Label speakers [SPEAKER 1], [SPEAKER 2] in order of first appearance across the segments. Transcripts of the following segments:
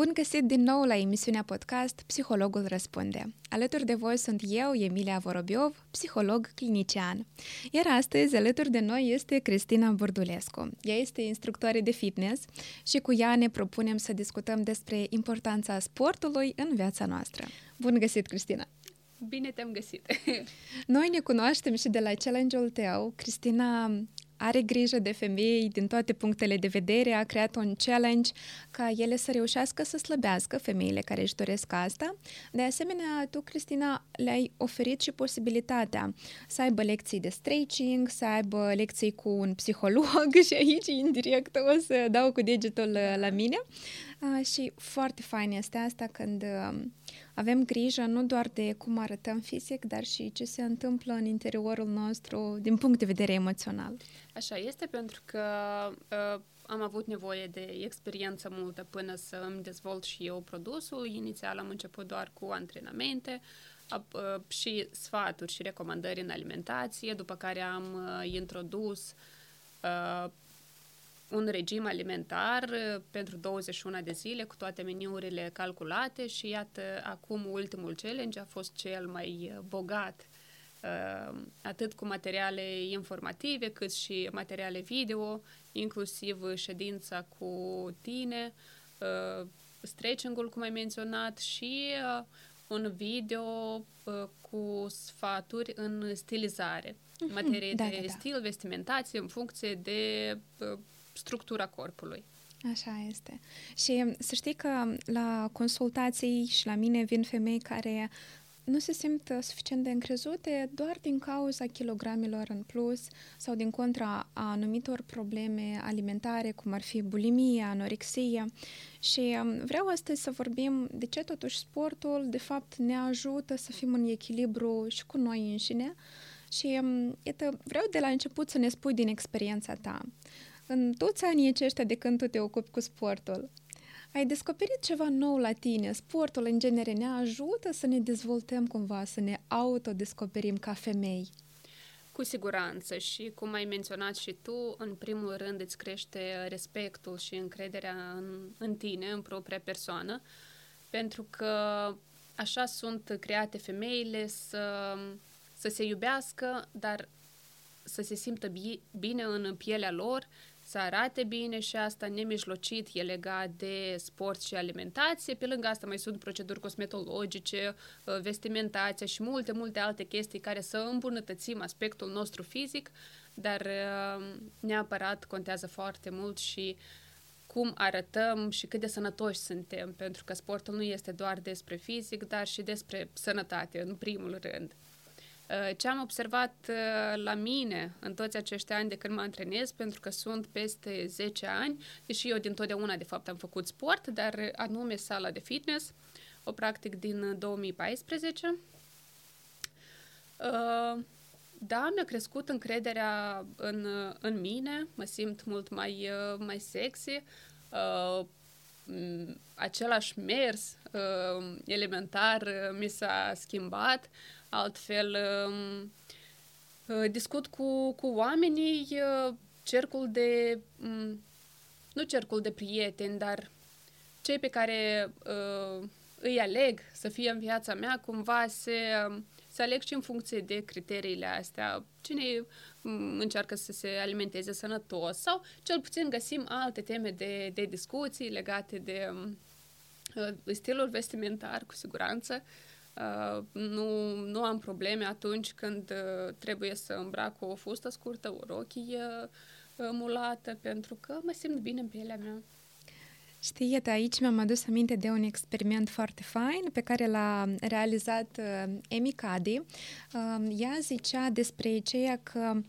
[SPEAKER 1] Bun găsit din nou la emisiunea podcast Psihologul Răspunde. Alături de voi sunt eu, Emilia Vorobiov, psiholog clinician. Iar astăzi, alături de noi este Cristina Bordulescu. Ea este instructoare de fitness și cu ea ne propunem să discutăm despre importanța sportului în viața noastră. Bun găsit, Cristina!
[SPEAKER 2] Bine te-am găsit!
[SPEAKER 1] Noi ne cunoaștem și de la challenge-ul tău. Cristina are grijă de femei din toate punctele de vedere, a creat un challenge ca ele să reușească să slăbească femeile care își doresc asta. De asemenea, tu, Cristina, le-ai oferit și posibilitatea să aibă lecții de stretching, să aibă lecții cu un psiholog și aici, indirect, o să dau cu degetul la mine. Uh, și foarte fain este asta când uh, avem grijă nu doar de cum arătăm fizic, dar și ce se întâmplă în interiorul nostru din punct de vedere emoțional.
[SPEAKER 2] Așa este pentru că uh, am avut nevoie de experiență multă până să îmi dezvolt și eu produsul. Inițial am început doar cu antrenamente uh, și sfaturi și recomandări în alimentație, după care am uh, introdus uh, un regim alimentar uh, pentru 21 de zile cu toate meniurile calculate și iată, acum ultimul challenge a fost cel mai uh, bogat uh, atât cu materiale informative cât și materiale video, inclusiv ședința cu tine, stretching-ul, cum ai menționat, și un video cu sfaturi în stilizare, în materie da, de da, da. stil, vestimentație, în funcție de structura corpului.
[SPEAKER 1] Așa este. Și să știi că la consultații și la mine vin femei care nu se simt suficient de încrezute doar din cauza kilogramelor în plus sau din contra a anumitor probleme alimentare, cum ar fi bulimia, anorexia. Și um, vreau astăzi să vorbim de ce totuși sportul, de fapt, ne ajută să fim în echilibru și cu noi înșine. Și, um, iată, vreau de la început să ne spui din experiența ta în toți anii aceștia de când tu te ocupi cu sportul, ai descoperit ceva nou la tine. Sportul, în genere, ne ajută să ne dezvoltăm cumva, să ne autodescoperim ca femei.
[SPEAKER 2] Cu siguranță și cum ai menționat și tu, în primul rând îți crește respectul și încrederea în, în tine, în propria persoană, pentru că așa sunt create femeile să, să se iubească, dar să se simtă bine în pielea lor să arate bine și asta nemijlocit e legat de sport și alimentație. Pe lângă asta mai sunt proceduri cosmetologice, uh, vestimentația și multe, multe alte chestii care să îmbunătățim aspectul nostru fizic, dar uh, neapărat contează foarte mult și cum arătăm și cât de sănătoși suntem, pentru că sportul nu este doar despre fizic, dar și despre sănătate, în primul rând. Uh, ce am observat uh, la mine în toți acești ani de când mă antrenez, pentru că sunt peste 10 ani, deși eu din totdeauna de fapt am făcut sport, dar anume sala de fitness, o practic din 2014. Uh, da, mi-a crescut încrederea în, în mine, mă simt mult mai, mai sexy, același mers elementar mi s-a schimbat, altfel um, uh, discut cu, cu oamenii, uh, cercul de, um, nu cercul de prieteni, dar cei pe care uh, îi aleg să fie în viața mea, cumva se, um, se aleg și în funcție de criteriile astea. Cine încearcă să se alimenteze sănătos sau cel puțin găsim alte teme de, de discuții legate de stilul vestimentar, cu siguranță. Uh, Uh, nu, nu am probleme atunci când uh, trebuie să îmbrac o fustă scurtă, o rochie uh, mulată, pentru că mă simt bine în pielea mea.
[SPEAKER 1] Știi, iată, aici mi-am adus aminte de un experiment foarte fain pe care l-a realizat uh, Emi Cady. Uh, ea zicea despre ceea că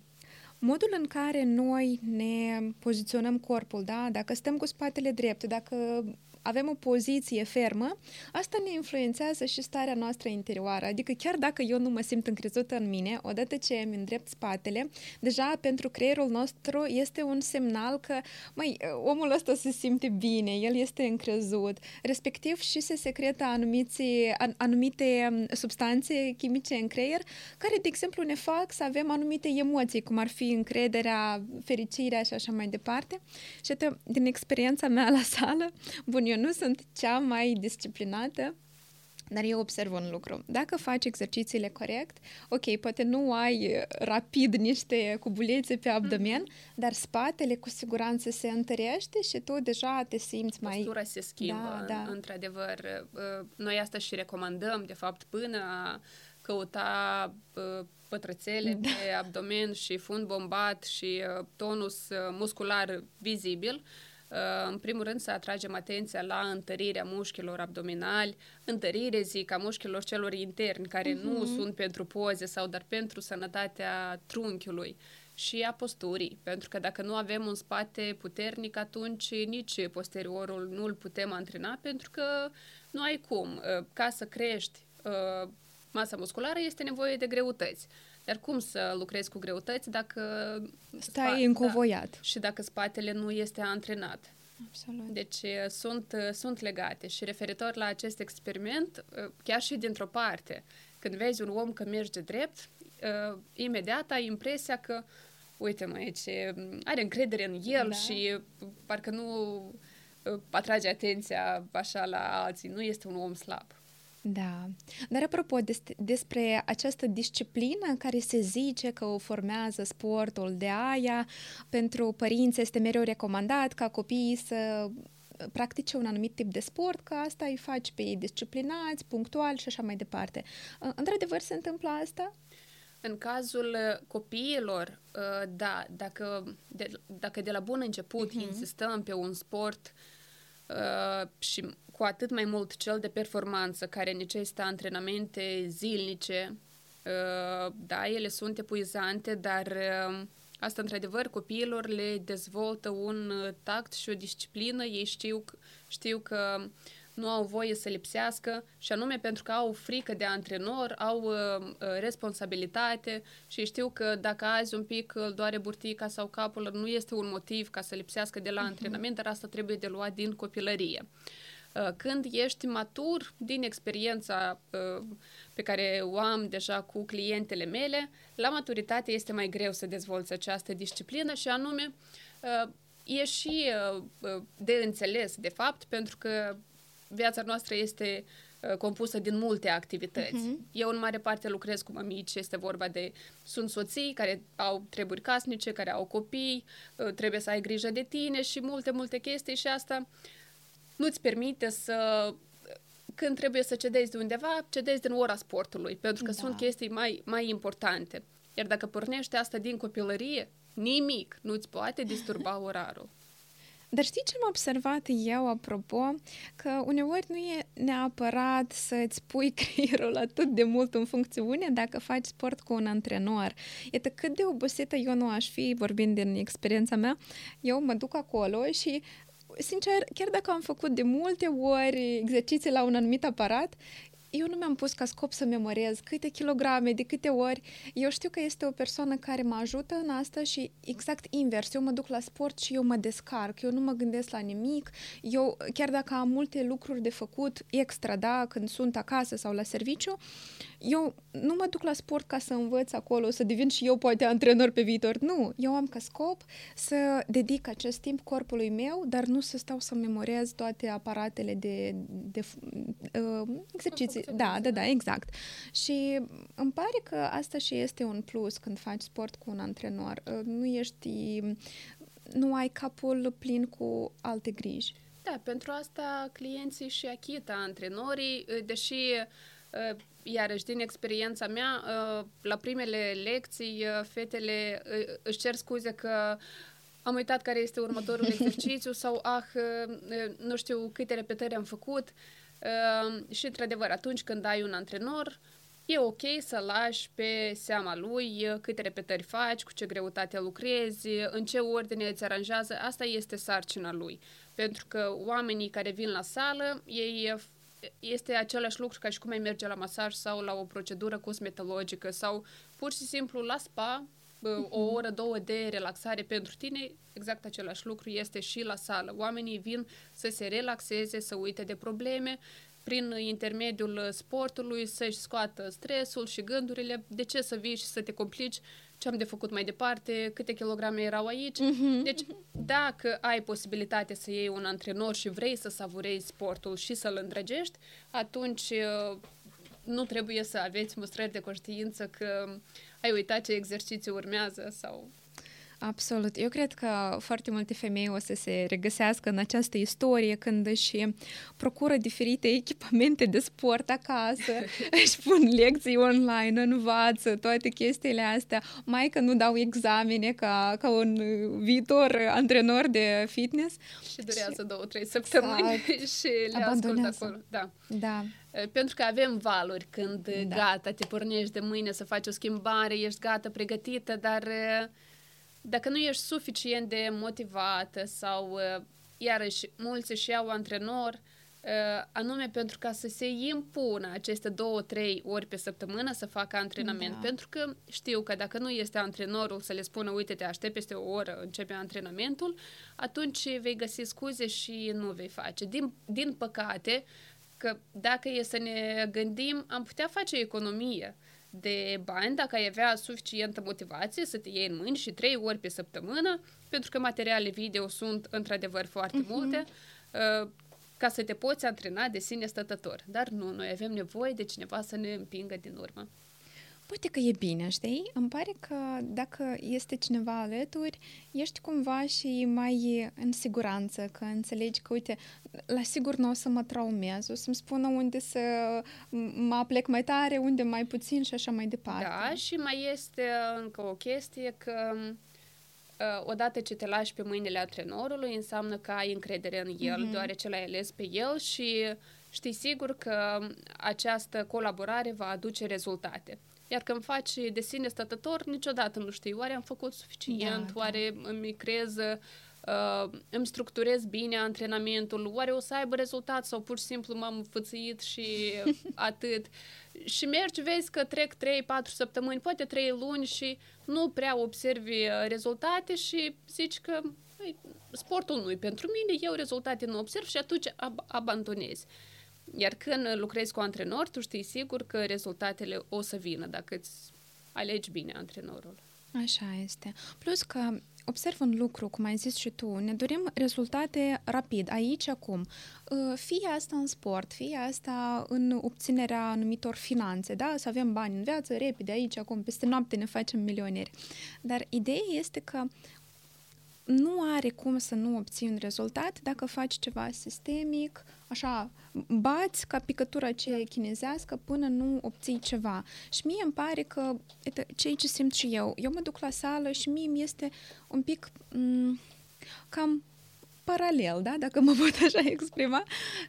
[SPEAKER 1] modul în care noi ne poziționăm corpul, da? dacă stăm cu spatele drept, dacă avem o poziție fermă, asta ne influențează și starea noastră interioară. Adică chiar dacă eu nu mă simt încrezută în mine, odată ce îmi îndrept spatele, deja pentru creierul nostru este un semnal că, măi, omul ăsta se simte bine, el este încrezut, respectiv și se secretă anumiți, anumite um, substanțe chimice în creier, care, de exemplu, ne fac să avem anumite emoții, cum ar fi încrederea, fericirea și așa mai departe. Și atât, din experiența mea la sală, bun, eu nu sunt cea mai disciplinată, dar eu observ un lucru. Dacă faci exercițiile corect, ok, poate nu ai uh, rapid niște cubulețe pe abdomen, mm-hmm. dar spatele cu siguranță se întărește și tu deja te simți mai...
[SPEAKER 2] Postura se schimbă, da, da. într-adevăr. Uh, noi asta și recomandăm, de fapt, până a căuta uh, pătrățele da. pe abdomen și fund bombat și tonus muscular vizibil, Uh, în primul rând să atragem atenția la întărirea mușchilor abdominali, întărire, zic, a mușchilor celor interni, care uh-huh. nu mhm. sunt pentru poze sau dar pentru sănătatea trunchiului și a posturii, pentru că dacă nu avem un spate puternic, atunci nici posteriorul nu îl putem antrena, pentru că nu ai cum. Uh, ca să crești uh, masa musculară este nevoie de greutăți. Dar cum să lucrezi cu greutăți dacă...
[SPEAKER 1] Stai spa- încovoiat. Da,
[SPEAKER 2] și dacă spatele nu este antrenat.
[SPEAKER 1] Absolut.
[SPEAKER 2] Deci sunt, sunt legate și referitor la acest experiment, chiar și dintr-o parte, când vezi un om că merge drept, imediat ai impresia că uite mă, ce are încredere în el da. și parcă nu atrage atenția așa la alții, nu este un om slab.
[SPEAKER 1] Da. Dar apropo des- despre această disciplină care se zice că o formează sportul de aia, pentru părinți este mereu recomandat ca copiii să practice un anumit tip de sport, că asta îi faci pe ei disciplinați, punctual și așa mai departe. Într-adevăr se întâmplă asta?
[SPEAKER 2] În cazul uh, copiilor, uh, da, dacă de, dacă de la bun început uh-huh. insistăm pe un sport uh, și cu atât mai mult cel de performanță, care necesită antrenamente zilnice. Uh, da, ele sunt epuizante, dar uh, asta, într-adevăr, copiilor le dezvoltă un uh, tact și o disciplină. Ei știu, știu că nu au voie să lipsească și anume pentru că au frică de antrenor, au uh, responsabilitate și știu că dacă azi un pic îl doare burtica sau capul, nu este un motiv ca să lipsească de la uh-huh. antrenament, dar asta trebuie de luat din copilărie. Uh, Uh, când ești matur din experiența uh, pe care o am deja cu clientele mele, la maturitate este mai greu să dezvolți această disciplină și anume uh, e și de înțeles, de fapt, pentru că viața noastră este compusă din multe activități. Uh-huh. Eu în mare parte lucrez cu mămici, este vorba de sunt soții care au treburi casnice, care au copii, trebuie să ai grijă de tine și multe, multe chestii și asta uh, nu-ți permite să când trebuie să cedezi de undeva, cedezi din ora sportului, pentru că da. sunt chestii mai, mai importante. Iar dacă pornești asta din copilărie, nimic nu-ți poate disturba orarul.
[SPEAKER 1] Dar știi ce am observat eu, apropo? Că uneori nu e neapărat să-ți pui creierul atât de mult în funcțiune dacă faci sport cu un antrenor. Iată cât de obosită eu nu aș fi, vorbind din experiența mea, eu mă duc acolo și sincer, chiar dacă am făcut de multe ori exerciții la un anumit aparat, eu nu mi-am pus ca scop să memorez câte kilograme, de câte ori. Eu știu că este o persoană care mă ajută în asta și exact invers. Eu mă duc la sport și eu mă descarc. Eu nu mă gândesc la nimic. Eu, chiar dacă am multe lucruri de făcut extra, da, când sunt acasă sau la serviciu, eu nu mă duc la sport ca să învăț acolo, să devin și eu poate antrenor pe viitor. Nu, eu am ca scop să dedic acest timp corpului meu, dar nu să stau să memorez toate aparatele de, de, de uh, exerciții. Da, da, da, exact. Și îmi pare că asta și este un plus când faci sport cu un antrenor. Uh, nu ești, nu ai capul plin cu alte griji.
[SPEAKER 2] Da, pentru asta clienții și achită antrenorii, uh, deși uh, iarăși, din experiența mea, uh, la primele lecții, uh, fetele uh, își cer scuze că am uitat care este următorul exercițiu sau, ah, nu știu câte repetări am făcut. Și, într-adevăr, atunci când ai un antrenor, e ok să lași pe seama lui câte repetări faci, cu ce greutate lucrezi, în ce ordine îți aranjează. Asta este sarcina lui. Pentru că oamenii care vin la sală, ei este același lucru ca și cum ai merge la masaj sau la o procedură cosmetologică sau pur și simplu la spa, o mhm. oră, două de relaxare pentru tine, exact același lucru este și la sală. Oamenii vin să se relaxeze, să uite de probleme prin intermediul sportului să-și scoată stresul și gândurile, de ce să vii și să te complici, ce am de făcut mai departe, câte kilograme erau aici. Mm-hmm. Deci, dacă ai posibilitatea să iei un antrenor și vrei să savurezi sportul și să-l îndrăgești, atunci uh, nu trebuie să aveți mustrări de conștiință că ai uitat ce exercițiu urmează sau
[SPEAKER 1] Absolut. Eu cred că foarte multe femei o să se regăsească în această istorie când își procură diferite echipamente de sport acasă, își pun lecții online, învață toate chestiile astea, mai că nu dau examene ca, ca un viitor antrenor de fitness.
[SPEAKER 2] Și durează și... două, trei săptămâni exact. și le ascult acolo. Da.
[SPEAKER 1] da.
[SPEAKER 2] Pentru că avem valuri când da. gata, te pornești de mâine să faci o schimbare, ești gata, pregătită, dar dacă nu ești suficient de motivată sau, uh, iarăși, mulți își iau antrenor, uh, anume pentru ca să se impună aceste două, trei ori pe săptămână să facă antrenament. Da. Pentru că știu că dacă nu este antrenorul să le spună, uite, te aștept peste o oră, începe antrenamentul, atunci vei găsi scuze și nu vei face. Din, din păcate, că dacă e să ne gândim, am putea face economie. Uh, de bani dacă ai avea suficientă motivație să te iei în mâini și trei ori pe săptămână, pentru că materiale video sunt într-adevăr foarte uh-huh. multe, uh, ca să te poți antrena de sine stătător. Dar nu, noi avem nevoie de cineva să ne împingă din urmă.
[SPEAKER 1] Uite că e bine, știi? Îmi pare că dacă este cineva alături, ești cumva și mai în siguranță, că înțelegi că, uite, la sigur nu o să mă traumez, o să-mi spună unde să mă aplec mai tare, unde mai puțin și așa mai departe.
[SPEAKER 2] Da, și mai este încă o chestie că uh, odată ce te lași pe mâinile antrenorului, înseamnă că ai încredere în el, mm-hmm. deoarece l-ai ales pe el și știi sigur că această colaborare va aduce rezultate. Iar când faci de sine stătător, niciodată nu știi, oare am făcut suficient, da, oare da. îmi creez, uh, îmi structurez bine antrenamentul, oare o să aibă rezultat sau pur și simplu m-am fățuit și atât. Și mergi, vezi că trec 3-4 săptămâni, poate 3 luni și nu prea observi uh, rezultate și zici că sportul nu e pentru mine, eu rezultate nu observ și atunci ab- abandonezi. Iar când lucrezi cu antrenor, tu știi sigur că rezultatele o să vină dacă îți alegi bine antrenorul.
[SPEAKER 1] Așa este. Plus că observ un lucru, cum ai zis și tu, ne dorim rezultate rapid, aici, acum. Ă, fie asta în sport, fie asta în obținerea anumitor finanțe, da? Să avem bani în viață, repede, aici, acum, peste noapte ne facem milioneri. Dar ideea este că nu are cum să nu obții un rezultat dacă faci ceva sistemic, așa, bați ca picătura aceea chinezească până nu obții ceva. Și mie îmi pare că, uite, ceea ce simt și eu, eu mă duc la sală și mie mi este un pic m- mm, cam paralel, da? dacă mă pot așa exprima.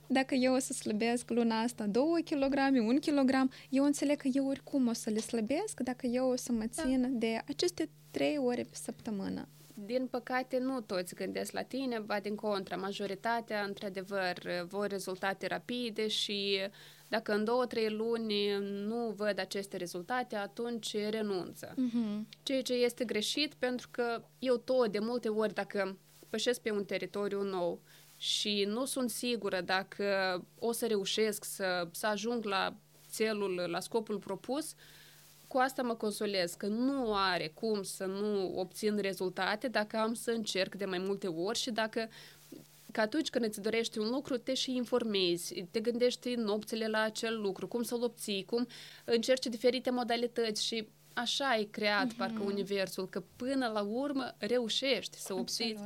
[SPEAKER 1] Dacă eu o să slăbesc luna asta 2 kg, 1 kg, eu înțeleg că eu oricum o să le slăbesc dacă eu o să mă da. țin da. de aceste 3 ore pe săptămână.
[SPEAKER 2] Din păcate, nu toți gândesc la tine, ba din contra, majoritatea, într-adevăr, vor rezultate rapide și dacă în două, trei luni nu văd aceste rezultate, atunci renunță. Uh-huh. Ceea ce este greșit, pentru că eu tot, de multe ori, dacă pășesc pe un teritoriu nou și nu sunt sigură dacă o să reușesc să, să ajung la țelul, la scopul propus, uh, cu asta mă consolez, că nu are cum să nu obțin rezultate dacă am să încerc de mai multe ori și dacă că atunci când îți dorești un lucru, te și informezi, te gândești nopțile la acel lucru, cum să-l obții, cum încerci diferite modalități și așa ai creat uh-huh. parcă universul, că până la urmă reușești să obții.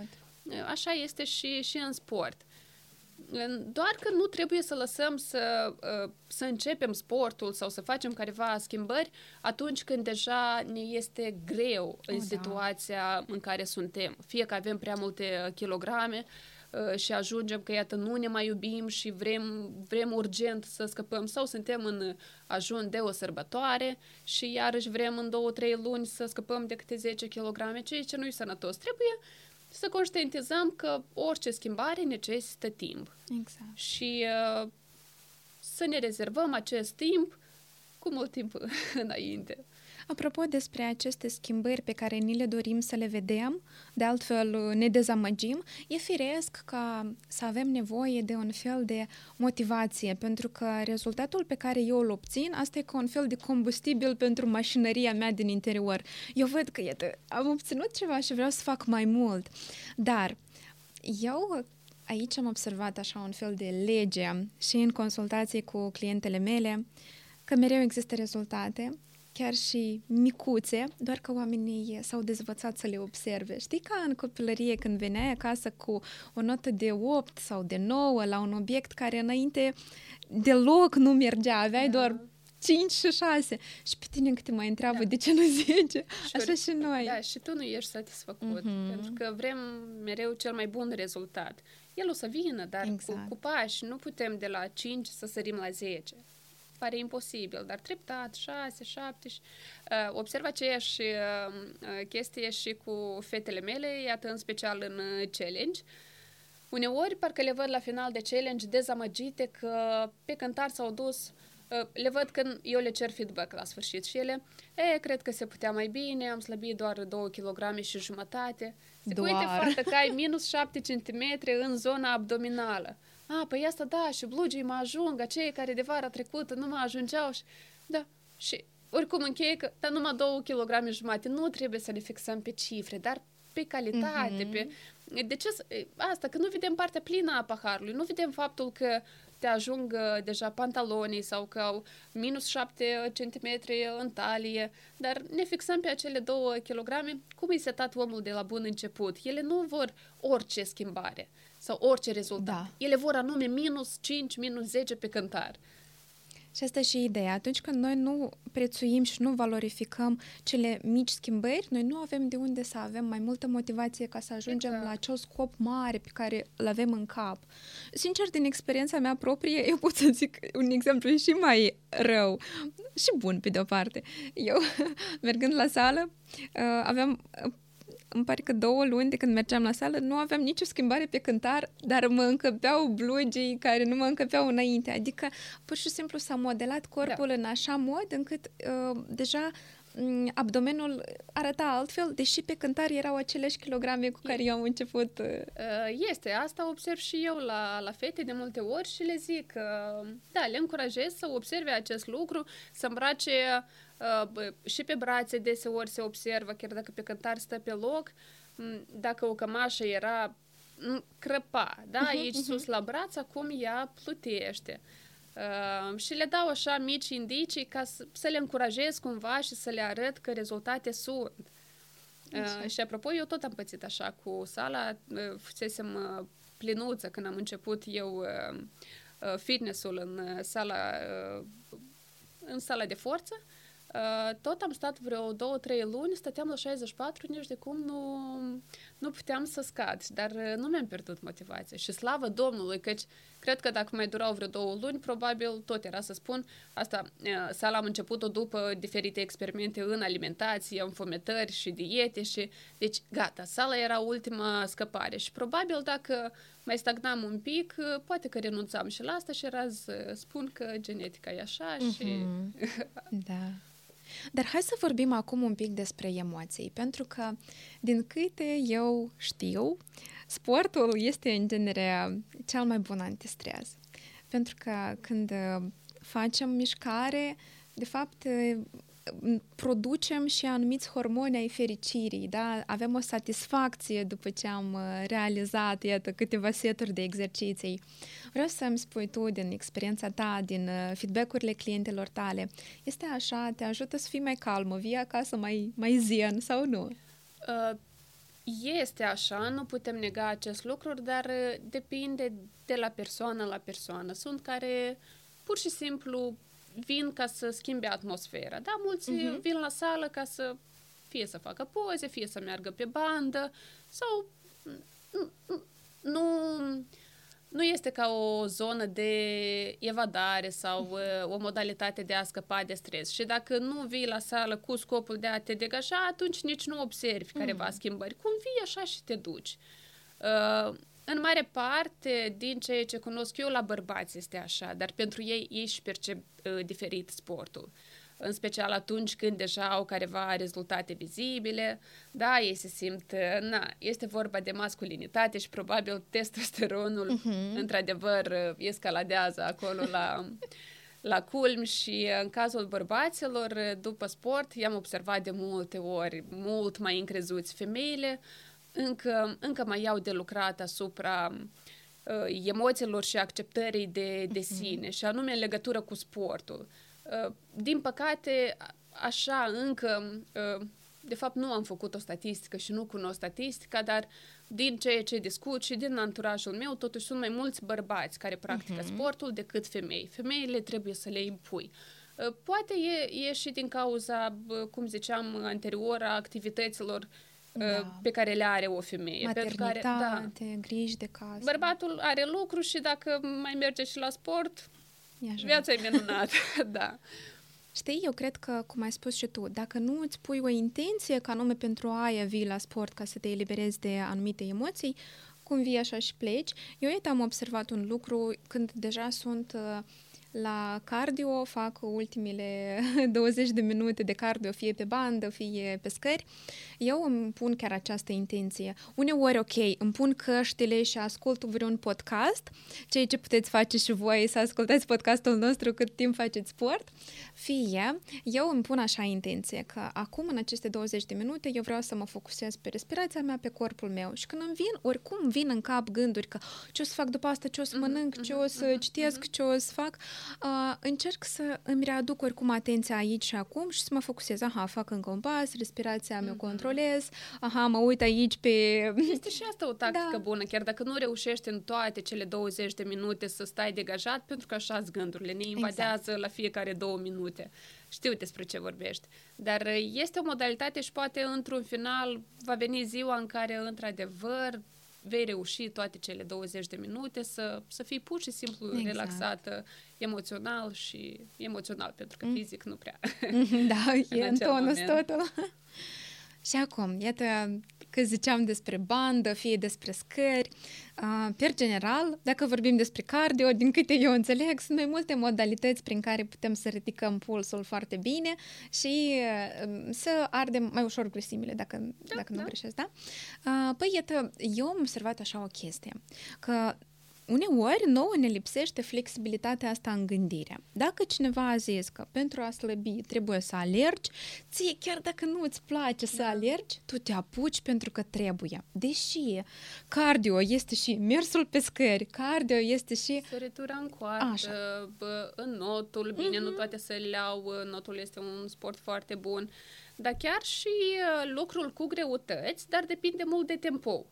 [SPEAKER 2] Așa este și, și în sport. Doar că nu trebuie să lăsăm să, uh, să începem sportul sau să facem careva schimbări atunci când deja ne este greu în oh, situația da. în care suntem. Fie că avem prea multe kilograme uh, și ajungem că, iată, nu ne mai iubim și vrem, vrem urgent să scăpăm sau suntem în ajun de o sărbătoare și iarăși vrem în două, trei luni să scăpăm de câte 10 kg, ceea ce nu-i sănătos. Trebuie să conștientizăm că orice schimbare necesită timp.
[SPEAKER 1] Exact.
[SPEAKER 2] Și uh, să ne rezervăm acest timp cu mult timp înainte.
[SPEAKER 1] Apropo despre aceste schimbări pe care ni le dorim să le vedem, de altfel ne dezamăgim, e firesc ca să avem nevoie de un fel de motivație, pentru că rezultatul pe care eu îl obțin, asta e ca un fel de combustibil pentru mașinăria mea din interior. Eu văd că, iată, am obținut ceva și vreau să fac mai mult. Dar eu aici am observat așa un fel de lege și în consultații cu clientele mele, că mereu există rezultate, chiar și micuțe, doar că oamenii s-au dezvățat să le observe. Știi ca în copilărie când veneai acasă cu o notă de 8 sau de 9 la un obiect care înainte deloc nu mergea, aveai da. doar 5 și 6. Și pe tine încă te mai întreabă da. de ce nu 10. Și Așa și noi.
[SPEAKER 2] Da, și tu nu ești satisfăcut. Mm-hmm. Pentru că vrem mereu cel mai bun rezultat. El o să vină, dar exact. cu, cu pași nu putem de la 5 să sărim la 10 pare imposibil, dar treptat, 6, 7 și... Uh, observ aceeași uh, uh, chestie și cu fetele mele, iată în special în uh, challenge. Uneori parcă le văd la final de challenge dezamăgite că pe cântar s-au dus uh, le văd când eu le cer feedback la sfârșit și ele, e, cred că se putea mai bine, am slăbit doar 2 kg și jumătate. Zic, doar. uite, fată, că ai minus 7 cm în zona abdominală a, păi asta da, și blugii mă ajung, acei care de vara trecută nu mă ajungeau și... Da, și oricum încheie că, dar numai două kilograme jumate, nu trebuie să le fixăm pe cifre, dar pe calitate, mm-hmm. pe... De ce? Asta, că nu vedem partea plină a paharului, nu vedem faptul că te ajung uh, deja pantalonii sau că au minus 7 cm în talie, dar ne fixăm pe acele 2 kg, cum e setat omul de la bun început. Ele nu vor orice schimbare sau orice rezultat. Da. Ele vor anume minus 5, minus 10 pe cântar.
[SPEAKER 1] Și asta e și ideea. Atunci când noi nu prețuim și nu valorificăm cele mici schimbări, noi nu avem de unde să avem mai multă motivație ca să ajungem exact. la acel scop mare pe care îl avem în cap. Sincer, din experiența mea proprie, eu pot să zic un exemplu și mai rău și bun, pe de-o parte. Eu, mergând la sală, uh, aveam îmi pare că două luni de când mergeam la sală nu aveam nicio schimbare pe cântar, dar mă încăpeau blugii care nu mă încăpeau înainte. Adică pur și simplu s-a modelat corpul da. în așa mod încât uh, deja mm, abdomenul arăta altfel, deși pe cântar erau aceleași kilograme cu care eu am început. Uh,
[SPEAKER 2] uh, este, asta observ și eu la, la fete de multe ori și le zic, da, le încurajez să observe acest lucru, să îmbrace Uh, și pe brațe deseori se observă, chiar dacă pe cântar stă pe loc, dacă o cămașă era crăpa, da, mhm, aici mhm. sus la braț, acum ea plutește. Uh, și le dau așa mici indicii ca să, să le încurajez cumva și să le arăt că rezultate sunt. Uh, și apropo, eu tot am pățit așa cu sala, uh, fusesem uh, plinuță când am început eu uh, uh, fitnessul în sala, uh, în sala de forță. Uh, Uh, tot am stat vreo două, trei luni, stăteam la 64, nici de cum nu, nu puteam să scad, dar uh, nu mi-am pierdut motivația și slavă Domnului, căci cred că dacă mai durau vreo două luni, probabil tot era să spun, asta, uh, sala am început-o după diferite experimente în alimentație, în fometări și diete și, deci gata, sala era ultima scăpare și probabil dacă mai stagnam un pic, poate că renunțam și la asta și era să spun că genetica e așa mm-hmm. și...
[SPEAKER 1] da. Dar hai să vorbim acum un pic despre emoții, pentru că, din câte eu știu, sportul este, în genere, cel mai bun antistres. Pentru că când facem mișcare, de fapt, producem și anumiți hormoni ai fericirii, da? Avem o satisfacție după ce am uh, realizat, iată, câteva seturi de exerciții. Vreau să-mi spui tu din experiența ta, din uh, feedback-urile clientelor tale, este așa, te ajută să fii mai calmă, vii acasă mai, mai zen sau nu? Uh,
[SPEAKER 2] este așa, nu putem nega acest lucru, dar depinde de la persoană la persoană. Sunt care pur și simplu vin ca să schimbe atmosfera. Da, mulți uh-huh. vin la sală ca să fie să facă poze, fie să meargă pe bandă sau nu, nu este ca o zonă de evadare sau uh, o modalitate de a scăpa de stres. Și dacă nu vii la sală cu scopul de a te degaja, atunci nici nu observi mm. careva schimbări. Cum vii așa și te duci. Uh, în mare parte, din ceea ce cunosc eu la bărbați este așa, dar pentru ei ei își percep uh, diferit sportul. în special atunci când deja au careva rezultate vizibile, da, ei se simt, na, este vorba de masculinitate și probabil testosteronul, uh-huh. într-adevăr, escaladează acolo la, la culm și în cazul bărbaților, după sport, i-am observat de multe ori, mult mai încrezuți femeile, încă, încă mai iau de lucrat asupra uh, emoțiilor și acceptării de, de uh-huh. sine, și anume în legătură cu sportul. Uh, din păcate, așa încă, uh, de fapt nu am făcut o statistică și nu cunosc statistica, dar din ceea ce discut și din anturajul meu, totuși sunt mai mulți bărbați care practică uh-huh. sportul decât femei. Femeile trebuie să le impui. Uh, poate e, e și din cauza, cum ziceam anterior, a activităților da. pe care le are o femeie.
[SPEAKER 1] Maternitate,
[SPEAKER 2] care,
[SPEAKER 1] da, griji de casă.
[SPEAKER 2] Bărbatul are lucru și dacă mai merge și la sport, viața e minunată, da.
[SPEAKER 1] Știi, eu cred că, cum ai spus și tu, dacă nu îți pui o intenție ca nume pentru aia vii la sport ca să te eliberezi de anumite emoții, cum vii așa și pleci. Eu iată am observat un lucru când deja sunt uh, la cardio, fac ultimile 20 de minute de cardio, fie pe bandă, fie pe scări. Eu îmi pun chiar această intenție. Uneori, ok, îmi pun căștile și ascult vreun podcast, ceea ce puteți face și voi să ascultați podcastul nostru cât timp faceți sport. Fie, eu îmi pun așa intenție că acum, în aceste 20 de minute, eu vreau să mă focusez pe respirația mea, pe corpul meu. Și când îmi vin, oricum vin în cap gânduri că ce o să fac după asta, ce o să mhm, mănânc, ce o mhm, să mhm, citesc, ce o să fac, uh, încerc să îmi readuc oricum atenția aici și acum și să mă focusez. Aha, fac încă un pas, respirația mea controlez, aha, mă uit aici pe...
[SPEAKER 2] Este și asta o tactică da. bună, chiar dacă nu reușești în toate cele 20 de minute să stai degajat, pentru că așa gândurile, ne invadează exact. la fiecare două minute. Știu despre ce vorbești. Dar este o modalitate și poate într-un final va veni ziua în care, într-adevăr, vei reuși toate cele 20 de minute să, să fii pur și simplu exact. relaxată emoțional și emoțional, pentru că mm. fizic nu prea.
[SPEAKER 1] Da, e în, în tonus totul. Și acum, iată că ziceam despre bandă, fie despre scări. Uh, per general, dacă vorbim despre cardio, din câte eu înțeleg, sunt mai multe modalități prin care putem să ridicăm pulsul foarte bine și uh, să ardem mai ușor grăsimile, dacă, da, dacă da. nu greșesc, da? Uh, păi, iată, eu am observat așa o chestie, că uneori nouă ne lipsește flexibilitatea asta în gândire. Dacă cineva a zis că pentru a slăbi trebuie să alergi, ție chiar dacă nu îți place să da. alergi, tu te apuci pentru că trebuie. Deși cardio este și mersul pe scări, cardio este și...
[SPEAKER 2] Săritura în coartă, Așa. în notul, bine, mm-hmm. nu mhm. toate să le iau, notul este un sport foarte bun, dar chiar și uh, lucrul cu greutăți, dar depinde mult de tempo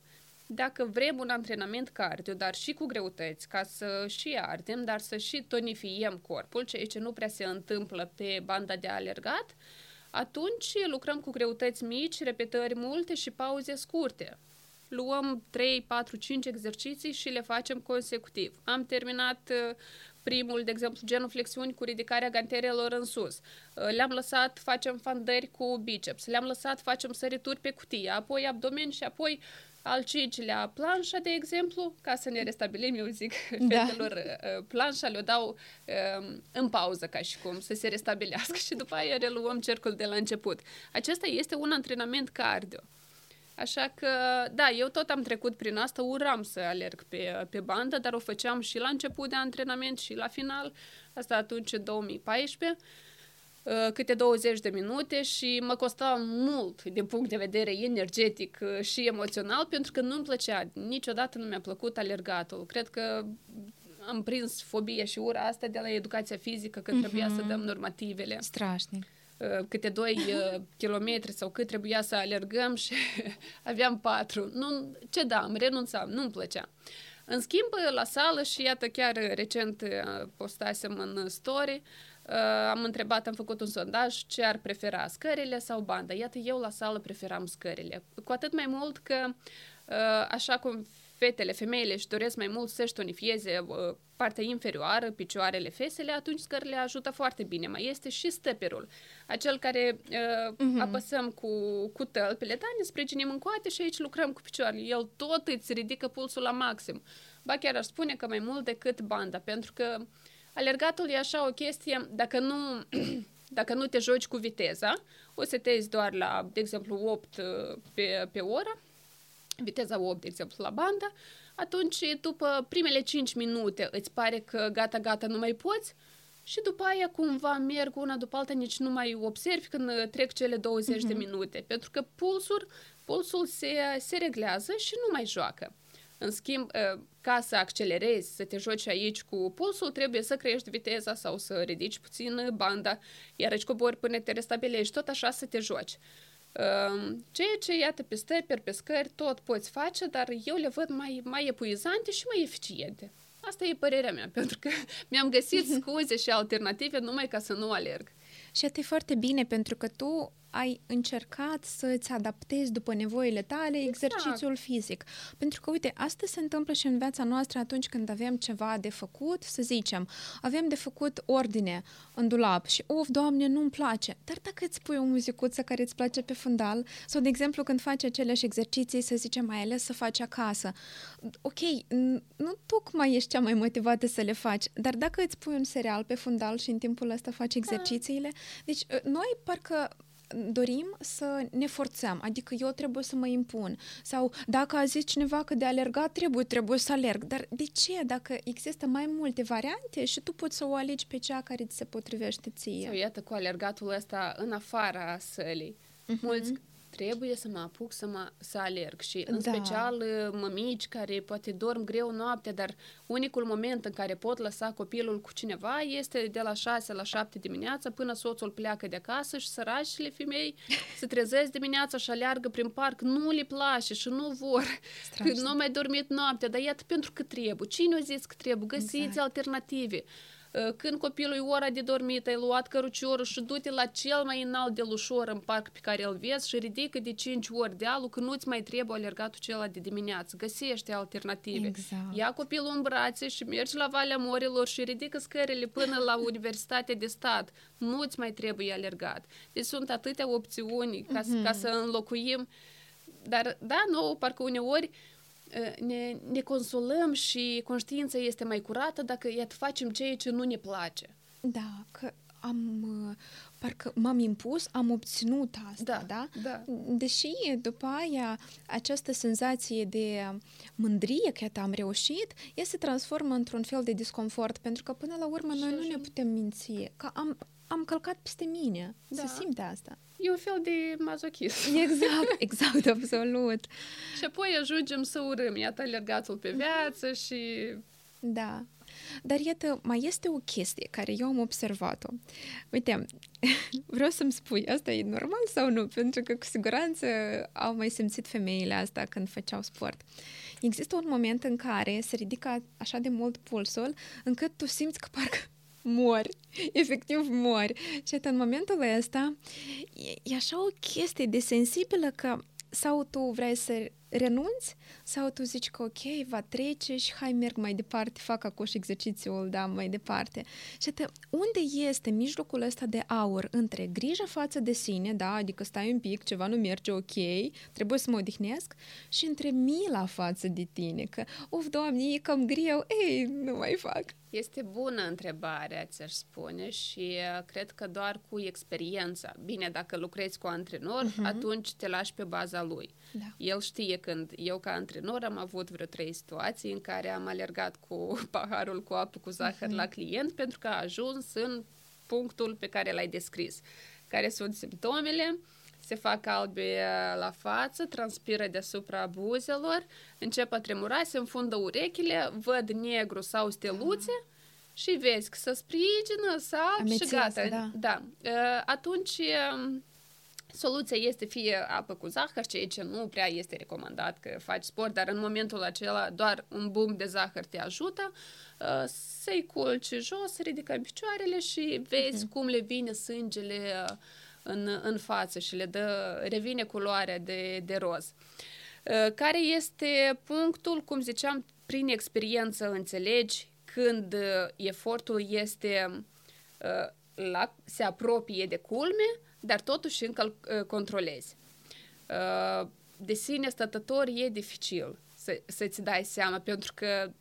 [SPEAKER 2] dacă vrem un antrenament cardio, dar și cu greutăți, ca să și ardem, dar să și tonifiem corpul, ceea ce nu prea se întâmplă pe banda de alergat, atunci lucrăm cu greutăți mici, repetări multe și pauze scurte. Luăm 3, 4, 5 exerciții și le facem consecutiv. Am terminat uh, primul, de exemplu, genuflexiuni cu ridicarea ganterelor în sus. Uh, le-am lăsat, facem fandări cu biceps. Le-am lăsat, facem sărituri pe cutie, apoi abdomen și apoi al cincilea, planșa, de exemplu, ca să ne restabilim, eu zic da. fetelor, uh, planșa le dau um, în pauză, ca și cum, să se restabilească și după aia reluăm cercul de la început. Acesta este un antrenament cardio. Așa că, da, eu tot am trecut prin asta, uram să alerg pe, pe bandă, dar o făceam și la început de antrenament și la final, asta atunci în 2014. Uh, câte 20 de minute și mă costa mult din punct de vedere energetic uh, și emoțional pentru că nu-mi plăcea. Niciodată nu mi-a plăcut alergatul. Cred că am prins fobia și ura asta de la educația fizică, că trebuia mm-hmm. să mhm. dăm normativele.
[SPEAKER 1] Strașnic
[SPEAKER 2] uh, câte 2 kilometri sau cât trebuia să alergăm și aveam 4. Nu, ce da, am renunțam, nu-mi plăcea. În schimb, la sală și iată chiar recent postasem în story, Uh, am întrebat, am făcut un sondaj ce ar prefera, scările sau banda. Iată, eu la sală preferam scările. Cu atât mai mult că, uh, așa cum fetele, femeile își doresc mai mult să-și tonifieze uh, partea inferioară, picioarele, fesele, atunci scările ajută foarte bine. Mai este și stăperul, acel care uh, uh-huh. apăsăm cu, cu tălpile, da, ne sprijinim în coate și aici lucrăm cu picioarele. El tot îți ridică pulsul la maxim. Ba chiar aș spune că mai mult decât banda, pentru că uh, Alergatul e așa o chestie, dacă nu, Dacă nu te joci cu viteza, o setezi doar la, de exemplu, 8 uh, pe, pe oră, viteza 8, de exemplu, la bandă, atunci, după primele 5 minute, îți pare că gata, gata, nu mai poți, și după aia cumva merg una după alta, nici nu mai observi când uh, trec cele 20 uh-huh. de mhm. minute, pentru că pulsul, pulsul se, se reglează și nu mai joacă. În schimb, uh, ca să accelerezi, să te joci aici cu pulsul, trebuie să crești viteza sau să ridici puțin banda, iar aici cobori până te restabilești, tot așa să te joci. Um, ceea ce, iată, pe stepper, pe scări, tot poți face, dar eu le văd mai, mai epuizante și mai eficiente. Asta e părerea mea, pentru că mi-am găsit scuze și alternative numai ca să nu alerg.
[SPEAKER 1] Și e foarte bine, pentru că tu ai încercat să-ți adaptezi după nevoile tale exact. exercițiul fizic. Pentru că, uite, asta se întâmplă și în viața noastră atunci când avem ceva de făcut, să zicem, avem de făcut ordine în dulap și, of, doamne, nu-mi place. Dar dacă îți pui o muzicuță care îți place pe fundal, sau, de exemplu, când faci aceleași exerciții, să zicem, mai ales să faci acasă, ok, nu tocmai ești cea mai motivată să le faci, dar dacă îți pui un serial pe fundal și în timpul ăsta faci da. exercițiile, deci noi parcă dorim să ne forțăm, adică eu trebuie să mă impun. Sau dacă a zis cineva că de alergat trebuie, trebuie să alerg. Dar de ce? Dacă există mai multe variante și tu poți să o alegi pe cea care ți se potrivește ție.
[SPEAKER 2] Sau iată cu alergatul ăsta în afara sălii. Uh-huh. Mulți trebuie să mă apuc să, mă, să alerg și în da. special uh, mămici care poate dorm greu noaptea, dar unicul moment în care pot lăsa copilul cu cineva este de la 6 la 7 dimineața până soțul pleacă de acasă și săracile femei se trezesc dimineața și aleargă prin parc, nu le place și nu vor, că nu mai dormit noaptea, dar iată pentru că trebuie. Cine a zis că trebuie? Găsiți exact. alternative. Ă, când copilul e ora de dormit, ai luat căruciorul și du-te la cel mai înalt de lușor în parc pe care îl vezi și ridică de 5 ori dealul că nu-ți mai trebuie alergatul celălalt de dimineață. Găsește alternative.
[SPEAKER 1] Exact.
[SPEAKER 2] Ia copilul în brațe și mergi la Valea Morilor și ridică scările până la Universitatea de Stat. Nu-ți mai trebuie alergat. Deci sunt atâtea opțiuni ca, mm-hmm. ca să înlocuim. Dar, da, nu, parcă uneori uh, ne, ne consolăm și conștiința este mai curată dacă iată, facem ceea ce nu ne place.
[SPEAKER 1] Da, că am, parcă m-am impus, am obținut asta,
[SPEAKER 2] da?
[SPEAKER 1] da?
[SPEAKER 2] da.
[SPEAKER 1] Deși după aia această senzație de mândrie că am reușit, ea se transformă într-un fel de disconfort, pentru că până la urmă și noi nu ne putem minți, că am, am călcat peste mine, da. se simte asta.
[SPEAKER 2] E un fel de mazochism.
[SPEAKER 1] Exact, exact, absolut.
[SPEAKER 2] și apoi ajungem să urâm, iată, alergatul pe viață și...
[SPEAKER 1] Da. Dar iată, mai este o chestie care eu am observat-o. Uite, vreau să-mi spui, asta e normal sau nu? Pentru că cu siguranță au mai simțit femeile asta când făceau sport. Există un moment în care se ridică așa de mult pulsul încât tu simți că parcă mori, efectiv mori. Și în momentul ăsta e, e așa o chestie de sensibilă că sau tu vrei să renunți sau tu zici că ok, va trece și hai merg mai departe, fac acum și exercițiul, da, mai departe. Și te, unde este mijlocul ăsta de aur între grija față de sine, da, adică stai un pic, ceva nu merge ok, trebuie să mă odihnesc, și între mila față de tine, că, of, doamne, e cam greu, ei, nu mai fac.
[SPEAKER 2] Este bună întrebarea, ți-aș spune, și uh, cred că doar cu experiența. Bine, dacă lucrezi cu antrenor, uh-huh. atunci te lași pe baza lui.
[SPEAKER 1] Da.
[SPEAKER 2] El știe când eu ca antrenor am avut vreo trei situații în care am alergat cu paharul cu apă cu zahăr uh-huh. la client pentru că a ajuns în punctul pe care l-ai descris. Care sunt simptomele? Se fac albe uh, la față, transpiră deasupra buzelor, încep a tremura, se înfundă urechile, văd negru sau steluțe ah. și vezi că se sprijină, sap și gata.
[SPEAKER 1] Da.
[SPEAKER 2] da. Uh, atunci um, Soluția este fie apă cu zahăr, ceea ce nu prea este recomandat că faci sport, dar în momentul acela doar un bum de zahăr te ajută, uh, să-i culci jos, ridicăm picioarele și vezi uh-huh. cum le vine sângele în, în față și le dă, revine culoarea de, de roz. Uh, care este punctul, cum ziceam, prin experiență înțelegi când uh, efortul este uh, la, se apropie de culme, dar totuși încă îl controlezi. De sine stătător e dificil să, să-ți dai seama, pentru că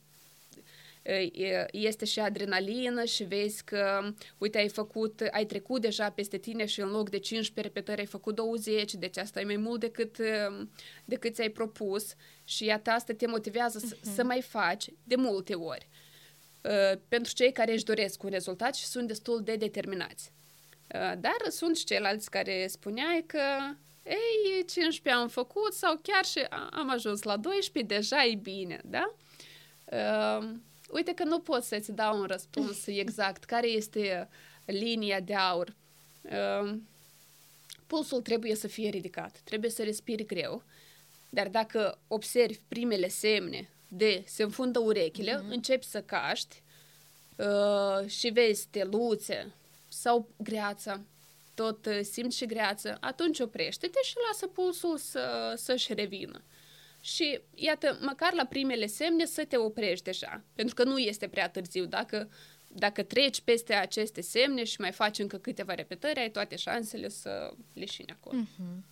[SPEAKER 2] este și adrenalină și vezi că, uite, ai făcut, ai trecut deja peste tine și în loc de 15 repetări ai făcut 20, deci asta e mai mult decât, decât ți-ai propus și iată asta te motivează uh-huh. să, să mhm. mai faci de multe ori. Pentru cei care își doresc un rezultat și sunt destul de determinați. Dar sunt și ceilalți care spuneai că ei, 15 am făcut sau chiar și am ajuns la 12, deja e bine, da? Uh, uite că nu pot să-ți dau un răspuns exact care este linia de aur. Uh, pulsul trebuie să fie ridicat, trebuie să respiri greu, dar dacă observi primele semne de se înfundă urechile, mm-hmm. începi să caști uh, și vezi steluțe sau greața, tot uh, simți și greață, atunci oprește-te și lasă pulsul să, să-și revină. Și iată, măcar la primele semne să te oprești deja, pentru că nu este prea târziu. Dacă, dacă treci peste aceste semne și mai faci încă câteva repetări, ai toate șansele să leșini acolo.
[SPEAKER 1] Mm-hmm.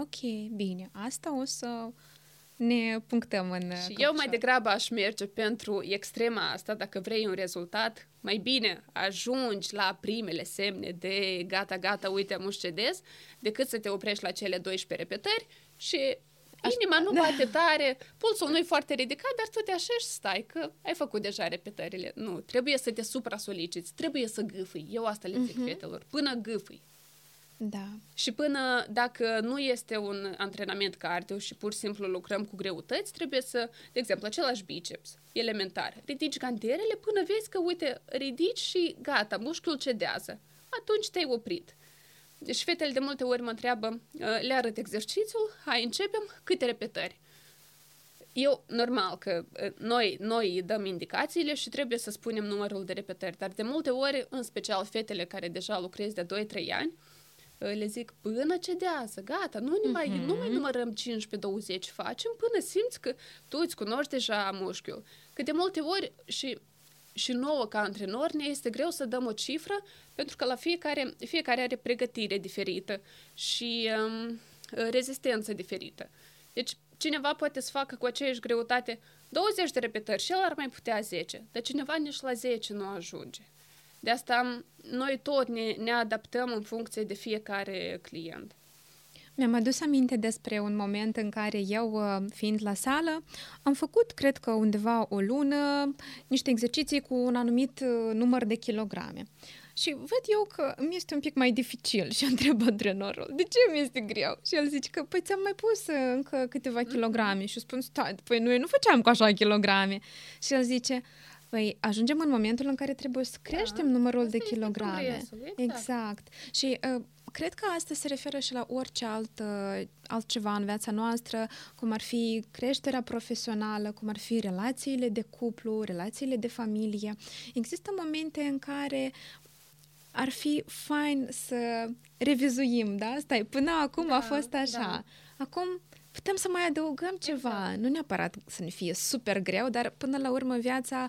[SPEAKER 1] Ok, bine. Asta o să ne punctăm în
[SPEAKER 2] Și eu mai degrabă aș merge pentru extrema asta, dacă vrei un rezultat, mai bine ajungi la primele semne de gata, gata, uite, am cedez, decât să te oprești la cele 12 repetări și Inima nu da. bate da. tare, pulsul nu e foarte ridicat, dar tu te așești, stai, că ai făcut deja repetările. Nu, trebuie să te supra-soliciți, trebuie să gâfâi. Eu asta le zic uh-huh. fetelor, până gâfâi.
[SPEAKER 1] Da.
[SPEAKER 2] Și până, dacă nu este un antrenament cardio și pur și simplu lucrăm cu greutăți, trebuie să, de exemplu, același biceps, elementar, ridici ganterele până vezi că, uite, ridici și gata, mușchiul cedează. Atunci te-ai oprit. Deci fetele de multe ori mă întreabă, le arăt exercițiul, hai începem, câte repetări? Eu, normal că noi, noi dăm indicațiile și trebuie să spunem numărul de repetări, dar de multe ori, în special fetele care deja lucrez de 2-3 ani, le zic până cedează, gata, nu, ne mai, uh-huh. nu mai numărăm 15-20, facem până simți că tu îți cunoști deja mușchiul. Că de multe ori și, și nouă ca antrenor ne este greu să dăm o cifră pentru că la fiecare, fiecare are pregătire diferită și um, rezistență diferită. Deci cineva poate să facă cu aceeași greutate 20 de repetări și el ar mai putea 10, dar cineva nici la 10 nu ajunge. De asta noi tot ne, ne adaptăm în funcție de fiecare client.
[SPEAKER 1] Mi-am adus aminte despre un moment în care eu, uh, fiind la sală, am făcut, cred că undeva o lună, niște exerciții cu un anumit uh, număr de kilograme. Și văd eu că mi este un pic mai dificil și întreb antrenorul, de ce mi este greu? Și el zice că, păi ți-am mai pus uh, încă câteva mhm. kilograme. Și eu spun, stai, păi noi nu făceam cu așa kilograme. Și el zice, Păi ajungem în momentul în care trebuie să creștem da, numărul de kilograme.
[SPEAKER 2] Exact.
[SPEAKER 1] exact. Și uh, cred că asta se referă și la orice alt, uh, altceva în viața noastră, cum ar fi creșterea profesională, cum ar fi relațiile de cuplu, relațiile de familie. Există momente în care ar fi fain să revizuim, da? Stai, până acum da, a fost așa. Da. Acum putem să mai adăugăm ceva. Exact. Nu neapărat să ne fie super greu, dar până la urmă viața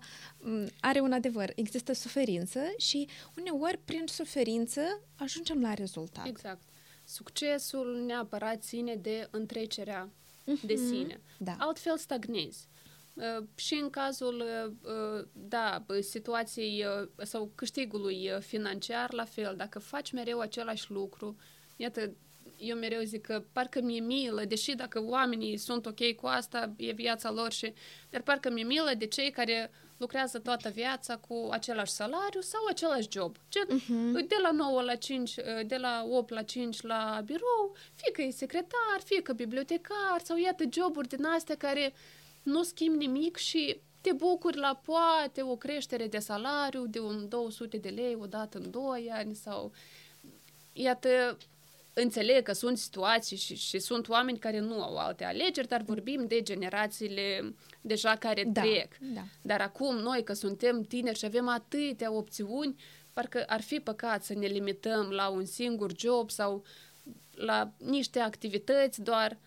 [SPEAKER 1] are un adevăr. Există suferință și uneori prin suferință ajungem la rezultat.
[SPEAKER 2] Exact. Succesul neapărat ține de întrecerea mm-hmm. de mhm. sine.
[SPEAKER 1] Da.
[SPEAKER 2] Altfel stagnezi. Uh, și în cazul, uh, uh, da, situației sau câștigului financiar, la fel, dacă faci mereu același lucru, iată, eu mereu zic că parcă mi-e milă, deși dacă oamenii sunt ok cu asta, e viața lor și... Dar parcă mi-e milă de cei care lucrează toată viața cu același salariu sau același job. Gen, uh-huh. de la 9 la 5, de la 8 la 5 la birou, fie că e secretar, fie că bibliotecar sau iată joburi din astea care nu schimb nimic și te bucuri la poate o creștere de salariu de un 200 de lei odată în 2 ani sau iată înțeleg că sunt situații și, și sunt oameni care nu au alte alegeri, dar vorbim de generațiile deja care
[SPEAKER 1] da,
[SPEAKER 2] trec.
[SPEAKER 1] Da.
[SPEAKER 2] Dar acum noi, că suntem tineri și avem atâtea opțiuni, parcă ar fi păcat să ne limităm la un singur job sau la niște activități doar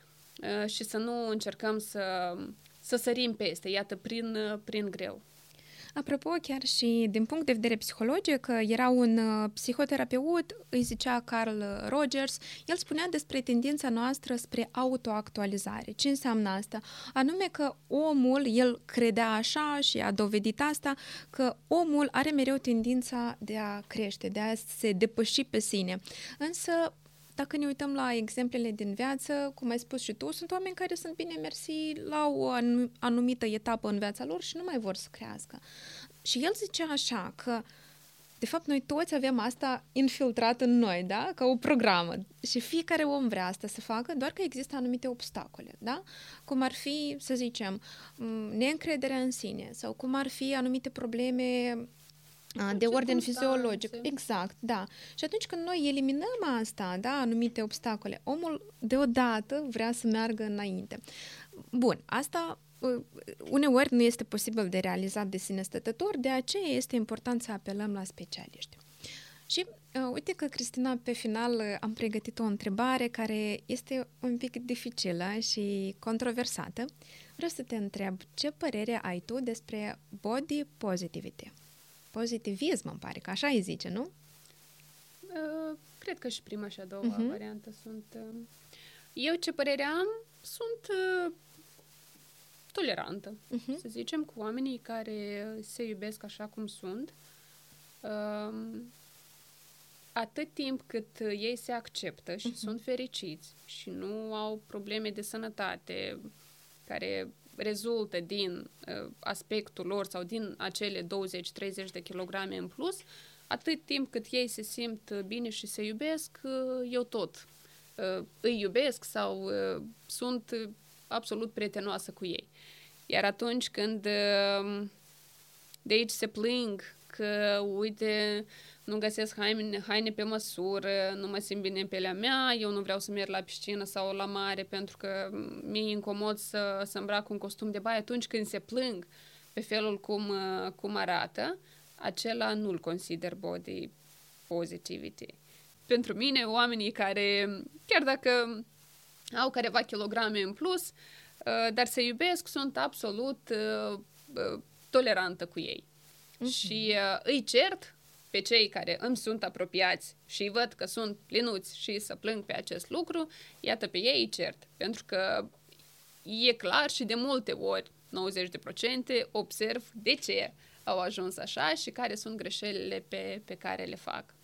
[SPEAKER 2] uh, și să nu încercăm să, să sărim peste, iată, prin, uh, prin greu.
[SPEAKER 1] Apropo, chiar și din punct de vedere psihologic, era un uh, psihoterapeut, îi zicea Carl Rogers, el spunea despre tendința noastră spre autoactualizare. Ce înseamnă asta? Anume că omul, el credea așa și a dovedit asta, că omul are mereu tendința de a crește, de a se depăși pe sine. Însă dacă ne uităm la exemplele din viață, cum ai spus și tu, sunt oameni care sunt bine mersi la o anumită etapă în viața lor și nu mai vor să crească. Și el zicea așa că de fapt, noi toți avem asta infiltrat în noi, da? Ca o programă. Și fiecare om vrea asta să facă, doar că există anumite obstacole, da? Cum ar fi, să zicem, neîncrederea în sine sau cum ar fi anumite probleme de ordin fiziologic. Exact, da. Și atunci când noi eliminăm asta, da, anumite obstacole, omul deodată vrea să meargă înainte. Bun, asta uneori nu este posibil de realizat de sine stătător, de aceea este important să apelăm la specialiști. Și uh, uite că, Cristina, pe final am pregătit o întrebare care este un pic dificilă și controversată. Vreau să te întreb, ce părere ai tu despre body positivity? Pozitivism, îmi pare că așa îi zice, nu?
[SPEAKER 2] Uh, cred că și prima și a doua uh-huh. variantă sunt... Uh, eu ce părere am? Sunt uh, tolerantă, uh-huh. să zicem, cu oamenii care se iubesc așa cum sunt. Uh, atât timp cât ei se acceptă și uh-huh. sunt fericiți și nu au probleme de sănătate care rezultă din uh, aspectul lor sau din acele 20-30 de kilograme în plus, atât timp cât ei se simt bine și se iubesc, uh, eu tot uh, îi iubesc sau uh, sunt absolut prietenoasă cu ei. Iar atunci când uh, de aici se plâng că, uite, nu găsesc haine, haine pe măsură, nu mă simt bine în pelea mea, eu nu vreau să merg la piscină sau la mare pentru că mi-e incomod să, să îmbrac un costum de baie. Atunci când se plâng pe felul cum, uh, cum arată, acela nu-l consider body positivity. Pentru mine, oamenii care, chiar dacă au careva kilograme în plus, uh, dar se iubesc, sunt absolut uh, tolerantă cu ei. Uh-huh. Și îi cert pe cei care îmi sunt apropiați și văd că sunt plinuți și să plâng pe acest lucru, iată pe ei cert. Pentru că e clar și de multe ori, 90% observ de ce au ajuns așa și care sunt greșelile pe, pe care le fac.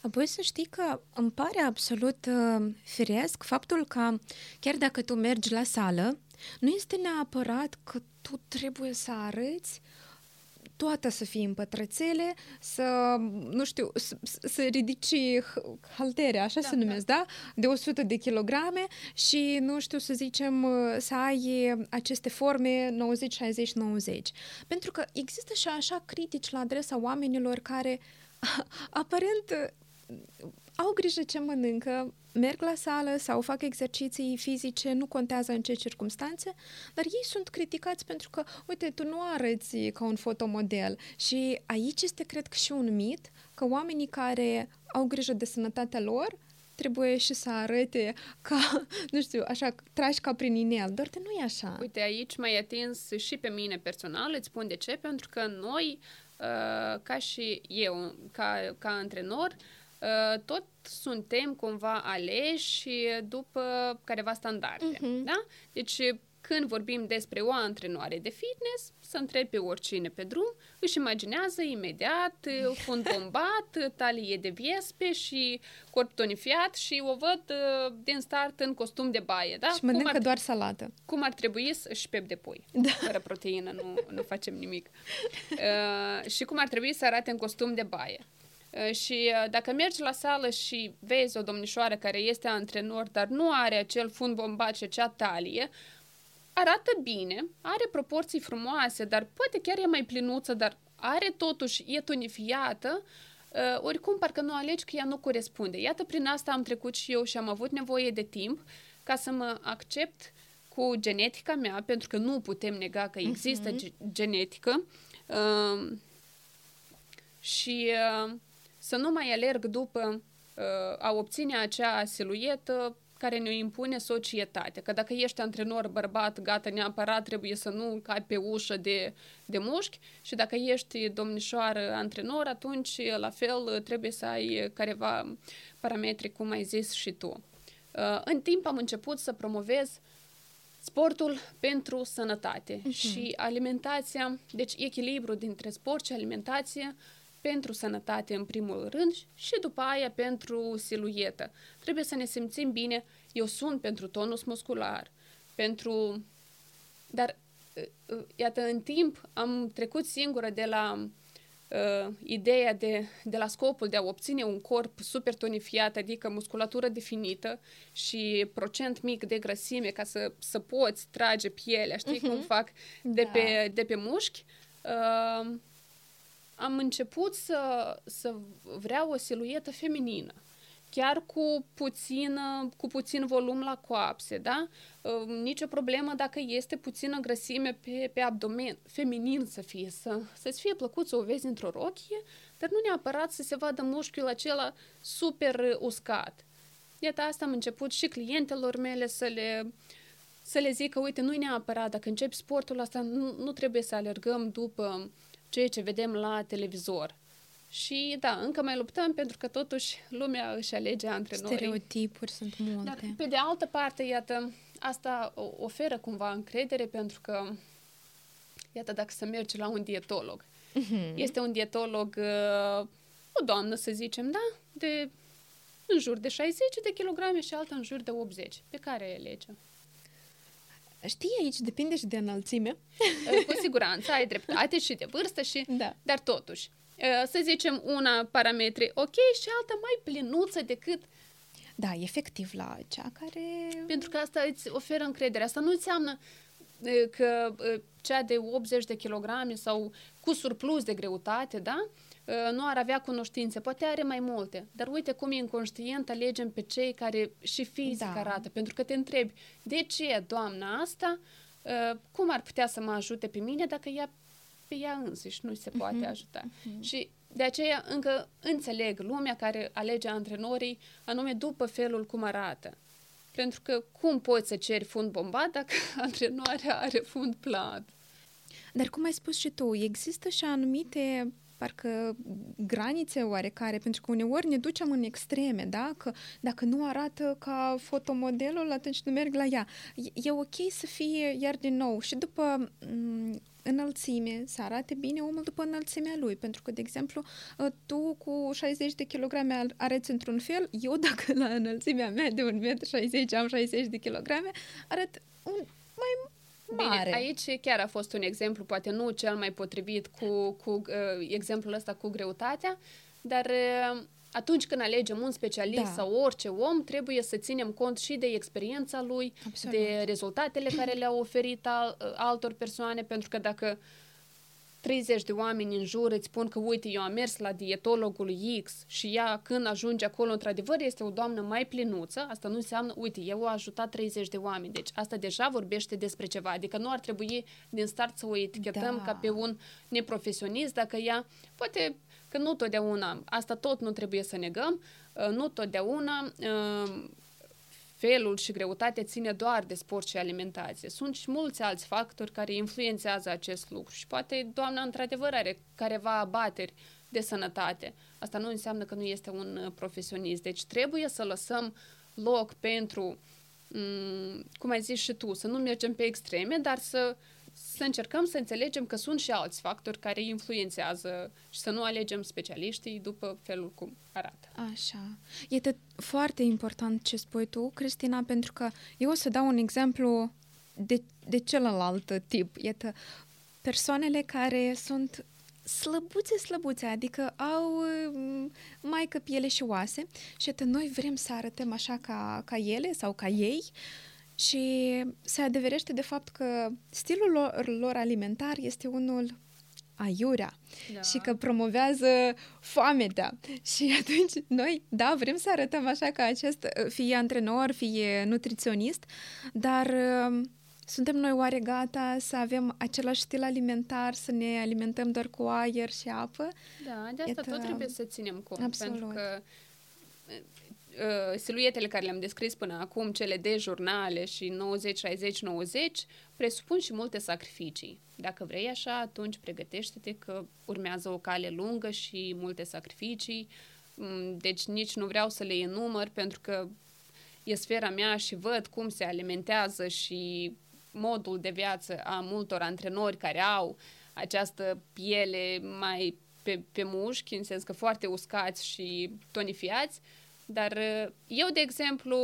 [SPEAKER 1] Apoi să știi că îmi pare absolut uh, firesc faptul că chiar dacă tu mergi la sală, nu este neapărat că tu trebuie să arăți toată să fie în pătrățele, să, nu știu, să, să ridici haltere, așa da, se numesc, da. da? De 100 de kilograme și, nu știu, să zicem, să ai aceste forme 90, 60, 90. Pentru că există și așa critici la adresa oamenilor care aparent au grijă ce mănâncă, merg la sală sau fac exerciții fizice, nu contează în ce circunstanțe, dar ei sunt criticați pentru că, uite, tu nu arăți ca un fotomodel. Și aici este, cred că, și un mit că oamenii care au grijă de sănătatea lor trebuie și să arate ca, nu știu, așa, tragi ca prin inel, doar că nu e așa.
[SPEAKER 2] Uite, aici m-ai atins și pe mine personal, îți spun de ce, pentru că noi, uh, ca și eu, ca, ca antrenor, Uh, tot suntem cumva aleși după careva standarde. Uh-huh. Da? Deci, când vorbim despre o antrenoare de fitness, să întrebi pe oricine pe drum, își imaginează imediat fund bombat, talie de viespe și corp tonifiat și o văd uh, din start în costum de baie. Da?
[SPEAKER 1] Și mănâncă ar, doar salată.
[SPEAKER 2] Cum ar trebui să și pep de pui. Da. Fără proteină nu, nu facem nimic. Uh, și cum ar trebui să arate în costum de baie. Uh, și uh, dacă mergi la sală și vezi o domnișoară care este antrenor, dar nu are acel fund bombat și acea talie, arată bine, are proporții frumoase, dar poate chiar e mai plinuță, dar are totuși, e tonifiată, uh, oricum parcă nu alegi că ea nu corespunde. Iată, prin asta am trecut și eu și am avut nevoie de timp ca să mă accept cu genetica mea, pentru că nu putem nega că există uh-huh. genetică. Uh, și uh, să nu mai alerg după uh, a obține acea siluetă care ne impune societatea. Că dacă ești antrenor bărbat, gata, neapărat trebuie să nu cai pe ușă de, de mușchi și dacă ești domnișoară antrenor, atunci la fel trebuie să ai careva parametri, cum ai zis și tu. Uh, în timp am început să promovez sportul pentru sănătate uh-huh. și alimentația, deci echilibru dintre sport și alimentație pentru sănătate în primul rând și după aia pentru siluetă. Trebuie să ne simțim bine. Eu sunt pentru tonus muscular, pentru... Dar, uh, uh, iată, în timp am trecut singură de la uh, ideea de, de la scopul de a obține un corp super tonifiat, adică musculatură definită și procent mic de grăsime ca să, să poți trage pielea, știi uh-huh. cum fac de, da. pe, de pe mușchi, uh, am început să, să vreau o siluetă feminină chiar cu puțin, cu puțin volum la coapse, da? Uh, nicio problemă dacă este puțină grăsime pe, pe abdomen, feminin să fie, să, să-ți fie plăcut să o vezi într-o rochie, dar nu neapărat să se vadă mușchiul acela super uscat. Iată, asta am început și clientelor mele să le, să le zic că, uite, nu-i neapărat, dacă începi sportul ăsta, nu, nu trebuie să alergăm după ceea ce vedem la televizor. Și da, încă mai luptăm pentru că totuși lumea își alege antrenorii.
[SPEAKER 1] Stereotipuri sunt multe. Dar
[SPEAKER 2] pe de altă parte, iată, asta oferă cumva încredere pentru că, iată, dacă să mergi la un dietolog, uh-huh. este un dietolog, uh, o doamnă să zicem, da, de în jur de 60 de kilograme și alta în jur de 80. Pe care e legea?
[SPEAKER 1] Știi, aici depinde și de înălțime.
[SPEAKER 2] Cu siguranță, ai dreptate și de vârstă și... Da. Dar totuși, să zicem, una parametri ok și alta mai plinuță decât
[SPEAKER 1] da, efectiv la cea care...
[SPEAKER 2] Pentru că asta îți oferă încredere. Asta nu înseamnă că cea de 80 de kilograme sau cu surplus de greutate, da? Nu ar avea cunoștințe, poate are mai multe, dar uite cum e inconștient alegem pe cei care și fizic da. arată, pentru că te întrebi, de ce doamna asta, cum ar putea să mă ajute pe mine dacă ea pe ea însăși nu se poate uh-huh. ajuta. Uh-huh. Și de aceea încă înțeleg lumea care alege antrenorii anume după felul cum arată. Pentru că cum poți să ceri fund bombat dacă antrenoarea are fund plat?
[SPEAKER 1] Dar cum ai spus și tu, există și anumite parcă granițe oarecare, pentru că uneori ne ducem în extreme, da? Că dacă nu arată ca fotomodelul, atunci nu merg la ea. E ok să fie, iar din nou, și după înălțime, să arate bine omul după înălțimea lui. Pentru că, de exemplu, ă, tu cu 60 de kilograme arăți într-un fel, eu dacă la înălțimea mea de 1,60 m am 60 de kilograme, arăt un, mai mare.
[SPEAKER 2] Bine, aici chiar a fost un exemplu, poate nu cel mai potrivit cu, cu uh, exemplul ăsta cu greutatea, dar uh, atunci când alegem un specialist da. sau orice om, trebuie să ținem cont și de experiența lui, Absolut. de rezultatele care le-au oferit al, altor persoane, pentru că dacă 30 de oameni în jur îți spun că, uite, eu am mers la dietologul X și ea, când ajunge acolo, într-adevăr, este o doamnă mai plinuță, asta nu înseamnă, uite, eu o ajutat 30 de oameni. Deci asta deja vorbește despre ceva. Adică nu ar trebui din start să o etichetăm da. ca pe un neprofesionist, dacă ea, poate că nu totdeauna, asta tot nu trebuie să negăm, uh, nu totdeauna uh, felul și greutatea ține doar de sport și alimentație. Sunt și mulți alți factori care influențează acest lucru și poate doamna într-adevăr are careva abateri de sănătate. Asta nu înseamnă că nu este un uh, profesionist. Deci trebuie să lăsăm loc pentru, mm, cum ai zis și tu, să nu mergem pe extreme, dar să să încercăm să înțelegem că sunt și alți factori care influențează și să nu alegem specialiștii după felul cum arată.
[SPEAKER 1] Așa. Este foarte important ce spui tu, Cristina, pentru că eu o să dau un exemplu de, de celălalt tip. Iată, persoanele care sunt slăbuțe, slăbuțe, adică au mm, mai că piele și oase și iată, noi vrem să arătăm așa ca, ca ele sau ca ei și se adeverește de fapt că stilul lor, lor alimentar este unul aiurea da. și că promovează foametea. Și atunci noi, da, vrem să arătăm așa ca acest, fie antrenor, fie nutriționist, dar uh, suntem noi oare gata să avem același stil alimentar, să ne alimentăm doar cu aer și apă?
[SPEAKER 2] Da, de asta Iată... tot trebuie să ținem cont, Absolut. pentru că uh, siluetele care le-am descris până acum, cele de jurnale și 90, 60, 90, presupun și multe sacrificii. Dacă vrei așa, atunci pregătește-te că urmează o cale lungă și multe sacrificii. Mm, deci nici nu vreau să le enumăr pentru că e sfera mea și văd cum se alimentează și modul de viață a multor antrenori care au această piele mai pe, pe mușchi, în sens că foarte uscați și tonifiați, dar uh, eu, de exemplu,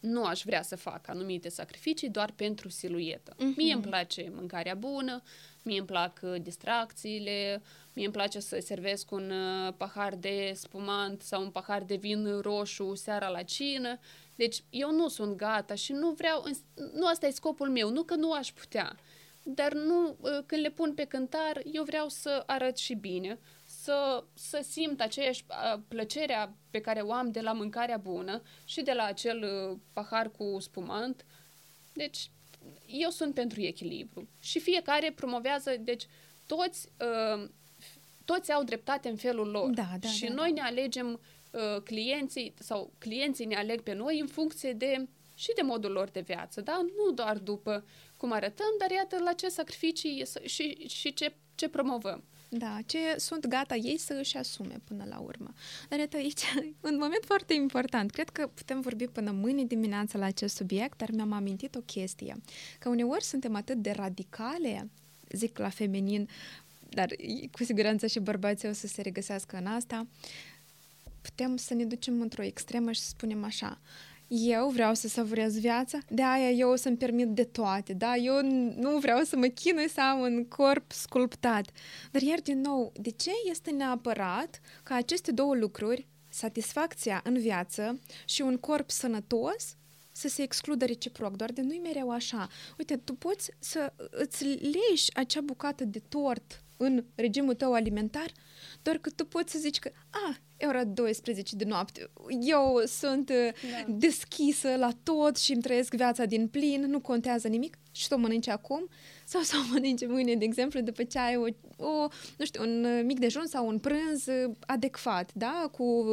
[SPEAKER 2] nu aș vrea să fac anumite sacrificii doar pentru siluetă. Uh-huh. Mie îmi place mâncarea bună, mie îmi plac uh, distracțiile, mie îmi place să servesc un uh, pahar de spumant sau un pahar de vin roșu seara la cină. Deci eu nu sunt gata și nu vreau, nu asta e scopul meu, nu că nu aș putea, dar nu, când le pun pe cântar, eu vreau să arăt și bine să, să simt aceeași plăcerea pe care o am de la mâncarea bună și de la acel uh, pahar cu spumant. Deci, eu sunt pentru echilibru. Și fiecare promovează, deci, toți, uh, toți au dreptate în felul lor.
[SPEAKER 1] Da, da,
[SPEAKER 2] și
[SPEAKER 1] da,
[SPEAKER 2] noi
[SPEAKER 1] da.
[SPEAKER 2] ne alegem uh, clienții sau clienții ne aleg pe noi în funcție de și de modul lor de viață, da? Nu doar după cum arătăm, dar iată la ce sacrificii și, și ce, ce promovăm.
[SPEAKER 1] Da, ce sunt gata ei să își asume până la urmă. Dar iată aici, un moment foarte important. Cred că putem vorbi până mâine dimineața la acest subiect, dar mi-am amintit o chestie. Că uneori suntem atât de radicale, zic la feminin, dar cu siguranță și bărbații o să se regăsească în asta, putem să ne ducem într-o extremă și să spunem așa, eu vreau să savurez viața, de aia eu o să-mi permit de toate, da? Eu nu vreau să mă chinui să am un corp sculptat. Dar iar din nou, de ce este neapărat ca aceste două lucruri, satisfacția în viață și un corp sănătos, să se excludă reciproc, doar de nu-i mereu așa. Uite, tu poți să îți leși acea bucată de tort în regimul tău alimentar, doar că tu poți să zici că, a, e ora 12 de noapte, eu sunt uh, da. deschisă la tot și îmi trăiesc viața din plin, nu contează nimic și să o mănânci acum sau să o mănânci mâine, de exemplu, după ce ai o, o, nu știu, un uh, mic dejun sau un prânz uh, adecvat, da, cu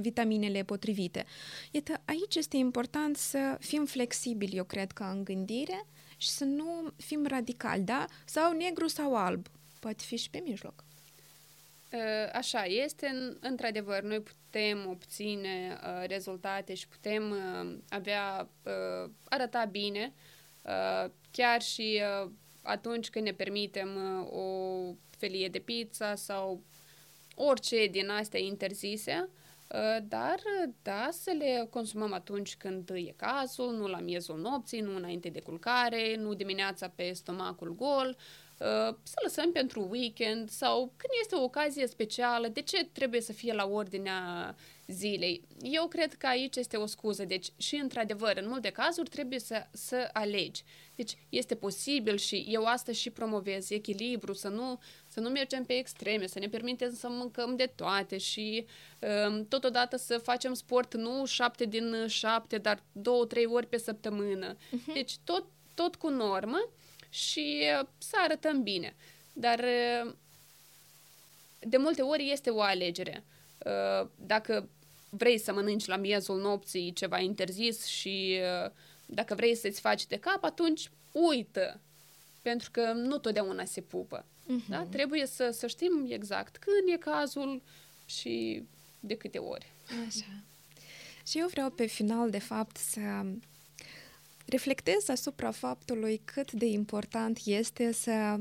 [SPEAKER 1] vitaminele potrivite. Iată, aici este important să fim flexibili, eu cred că în gândire și să nu fim radicali, da? Sau negru sau alb. Poate fi și pe mijloc.
[SPEAKER 2] Ă, așa este, într-adevăr, noi putem obține uh, rezultate și putem uh, avea, uh, arăta bine, chiar și atunci când ne permitem o felie de pizza sau orice din astea interzise, dar da, să le consumăm atunci când e cazul, nu la miezul nopții, nu înainte de culcare, nu dimineața pe stomacul gol, Uh, să lăsăm pentru weekend sau când este o ocazie specială, de ce trebuie să fie la ordinea zilei? Eu cred că aici este o scuză, deci și într-adevăr, în multe cazuri trebuie să, să alegi. Deci este posibil și eu asta și promovez, echilibru, să nu, să nu mergem pe extreme, să ne permitem să mâncăm de toate și um, totodată să facem sport nu șapte din șapte, dar două, trei ori pe săptămână. Uh-huh. Deci tot, tot cu normă și uh, să arătăm bine. Dar uh, de multe ori este o alegere. Uh, dacă vrei să mănânci la miezul nopții ceva interzis și dacă vrei să-ți faci de cap, atunci uită. Pentru că nu totdeauna se pupă. Uh-huh. Da? Trebuie să, să știm exact când e cazul și de câte ori.
[SPEAKER 1] Așa. Și eu vreau pe final, de fapt, să reflectez asupra faptului cât de important este să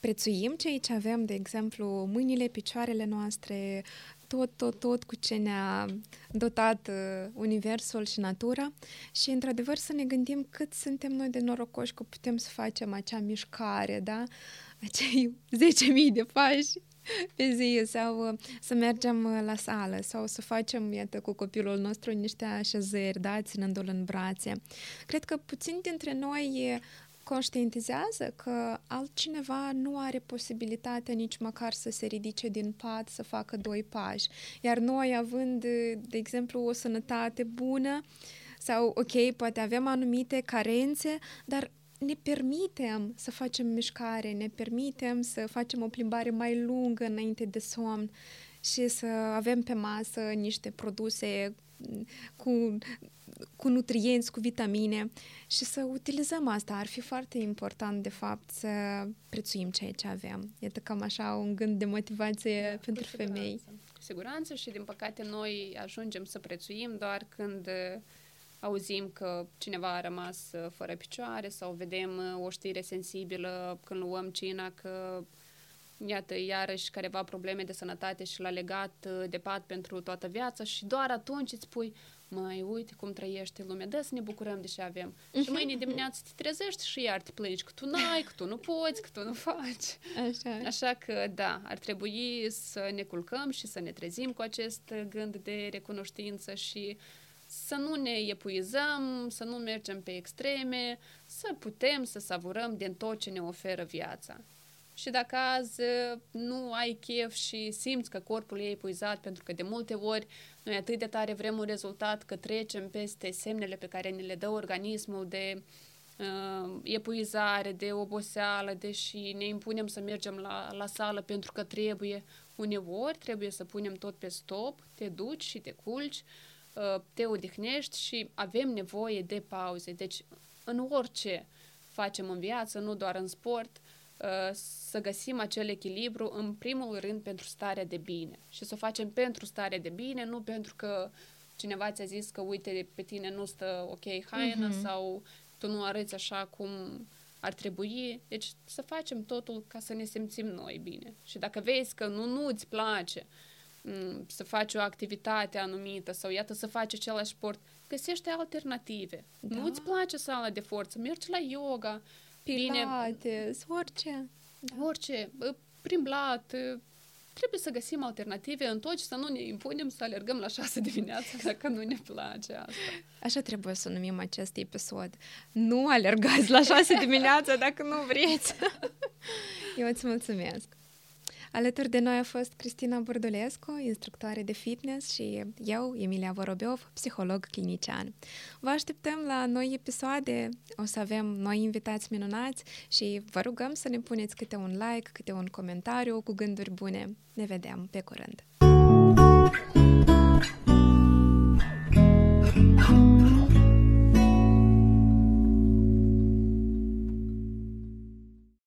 [SPEAKER 1] prețuim ceea ce avem, de exemplu, mâinile, picioarele noastre, tot, tot, tot cu ce ne-a dotat uh, Universul și natura și, într-adevăr, să ne gândim cât suntem noi de norocoși că putem să facem acea mișcare, da? Acei 10.000 de pași pe zi sau uh, să mergem uh, la sală sau să facem, iată, cu copilul nostru niște așezări, da, ținându-l în brațe. Cred că puțin dintre noi conștientizează că altcineva nu are posibilitatea nici măcar să se ridice din pat, să facă doi pași. Iar noi, având, de exemplu, o sănătate bună, sau, ok, poate avem anumite carențe, dar ne permitem să facem mișcare, ne permitem să facem o plimbare mai lungă înainte de somn. și să avem pe masă niște produse cu, cu nutrienți, cu vitamine și să utilizăm asta. Ar fi foarte important, de fapt, să prețuim ceea ce avem. Iată cam așa un gând de motivație da, pentru femei.
[SPEAKER 2] Siguranță și, din păcate, noi ajungem să prețuim doar când uh, auzim că cineva a rămas uh, fără picioare sau vedem uh, o știre sensibilă când luăm cina că iată, iarăși careva probleme de sănătate și l-a legat de pat pentru toată viața și doar atunci îți spui, mai uite cum trăiește lumea, da să ne bucurăm de ce avem. Uh-huh. Și mâine dimineață te trezești și iar te plângi că tu n-ai, că tu nu poți, că tu nu faci.
[SPEAKER 1] Așa.
[SPEAKER 2] Așa că, da, ar trebui să ne culcăm și să ne trezim cu acest gând de recunoștință și să nu ne epuizăm, să nu mergem pe extreme, să putem să savurăm din tot ce ne oferă viața. Și dacă azi nu ai chef și simți că corpul e epuizat, pentru că de multe ori noi atât de tare vrem un rezultat că trecem peste semnele pe care ne le dă organismul de uh, epuizare, de oboseală, deși ne impunem să mergem la, la sală pentru că trebuie. Uneori trebuie să punem tot pe stop, te duci și te culci, uh, te odihnești și avem nevoie de pauze. Deci în orice facem în viață, nu doar în sport, Uh, să găsim acel echilibru în primul rând pentru starea de bine și să o facem pentru starea de bine, nu pentru că cineva ți-a zis că uite pe tine nu stă ok haina uh-huh. sau tu nu arăți așa cum ar trebui. Deci să facem totul ca să ne simțim noi bine. Și dacă vezi că nu, nu îți place mm, să faci o activitate anumită sau iată să faci același sport, găsește alternative. Da. Nu îți place sala de forță, mergi la yoga,
[SPEAKER 1] Pilates, orice.
[SPEAKER 2] Da. Orice, prin blat, trebuie să găsim alternative în tot și să nu ne impunem să alergăm la șase dimineața dacă nu ne place asta.
[SPEAKER 1] Așa trebuie să numim acest episod. Nu alergați la șase dimineața dacă nu vreți. Eu îți mulțumesc. Alături de noi a fost Cristina Bordulescu, instructoare de fitness și eu, Emilia Vorobeov, psiholog clinician. Vă așteptăm la noi episoade, o să avem noi invitați minunați și vă rugăm să ne puneți câte un like, câte un comentariu cu gânduri bune. Ne vedem pe curând! thank you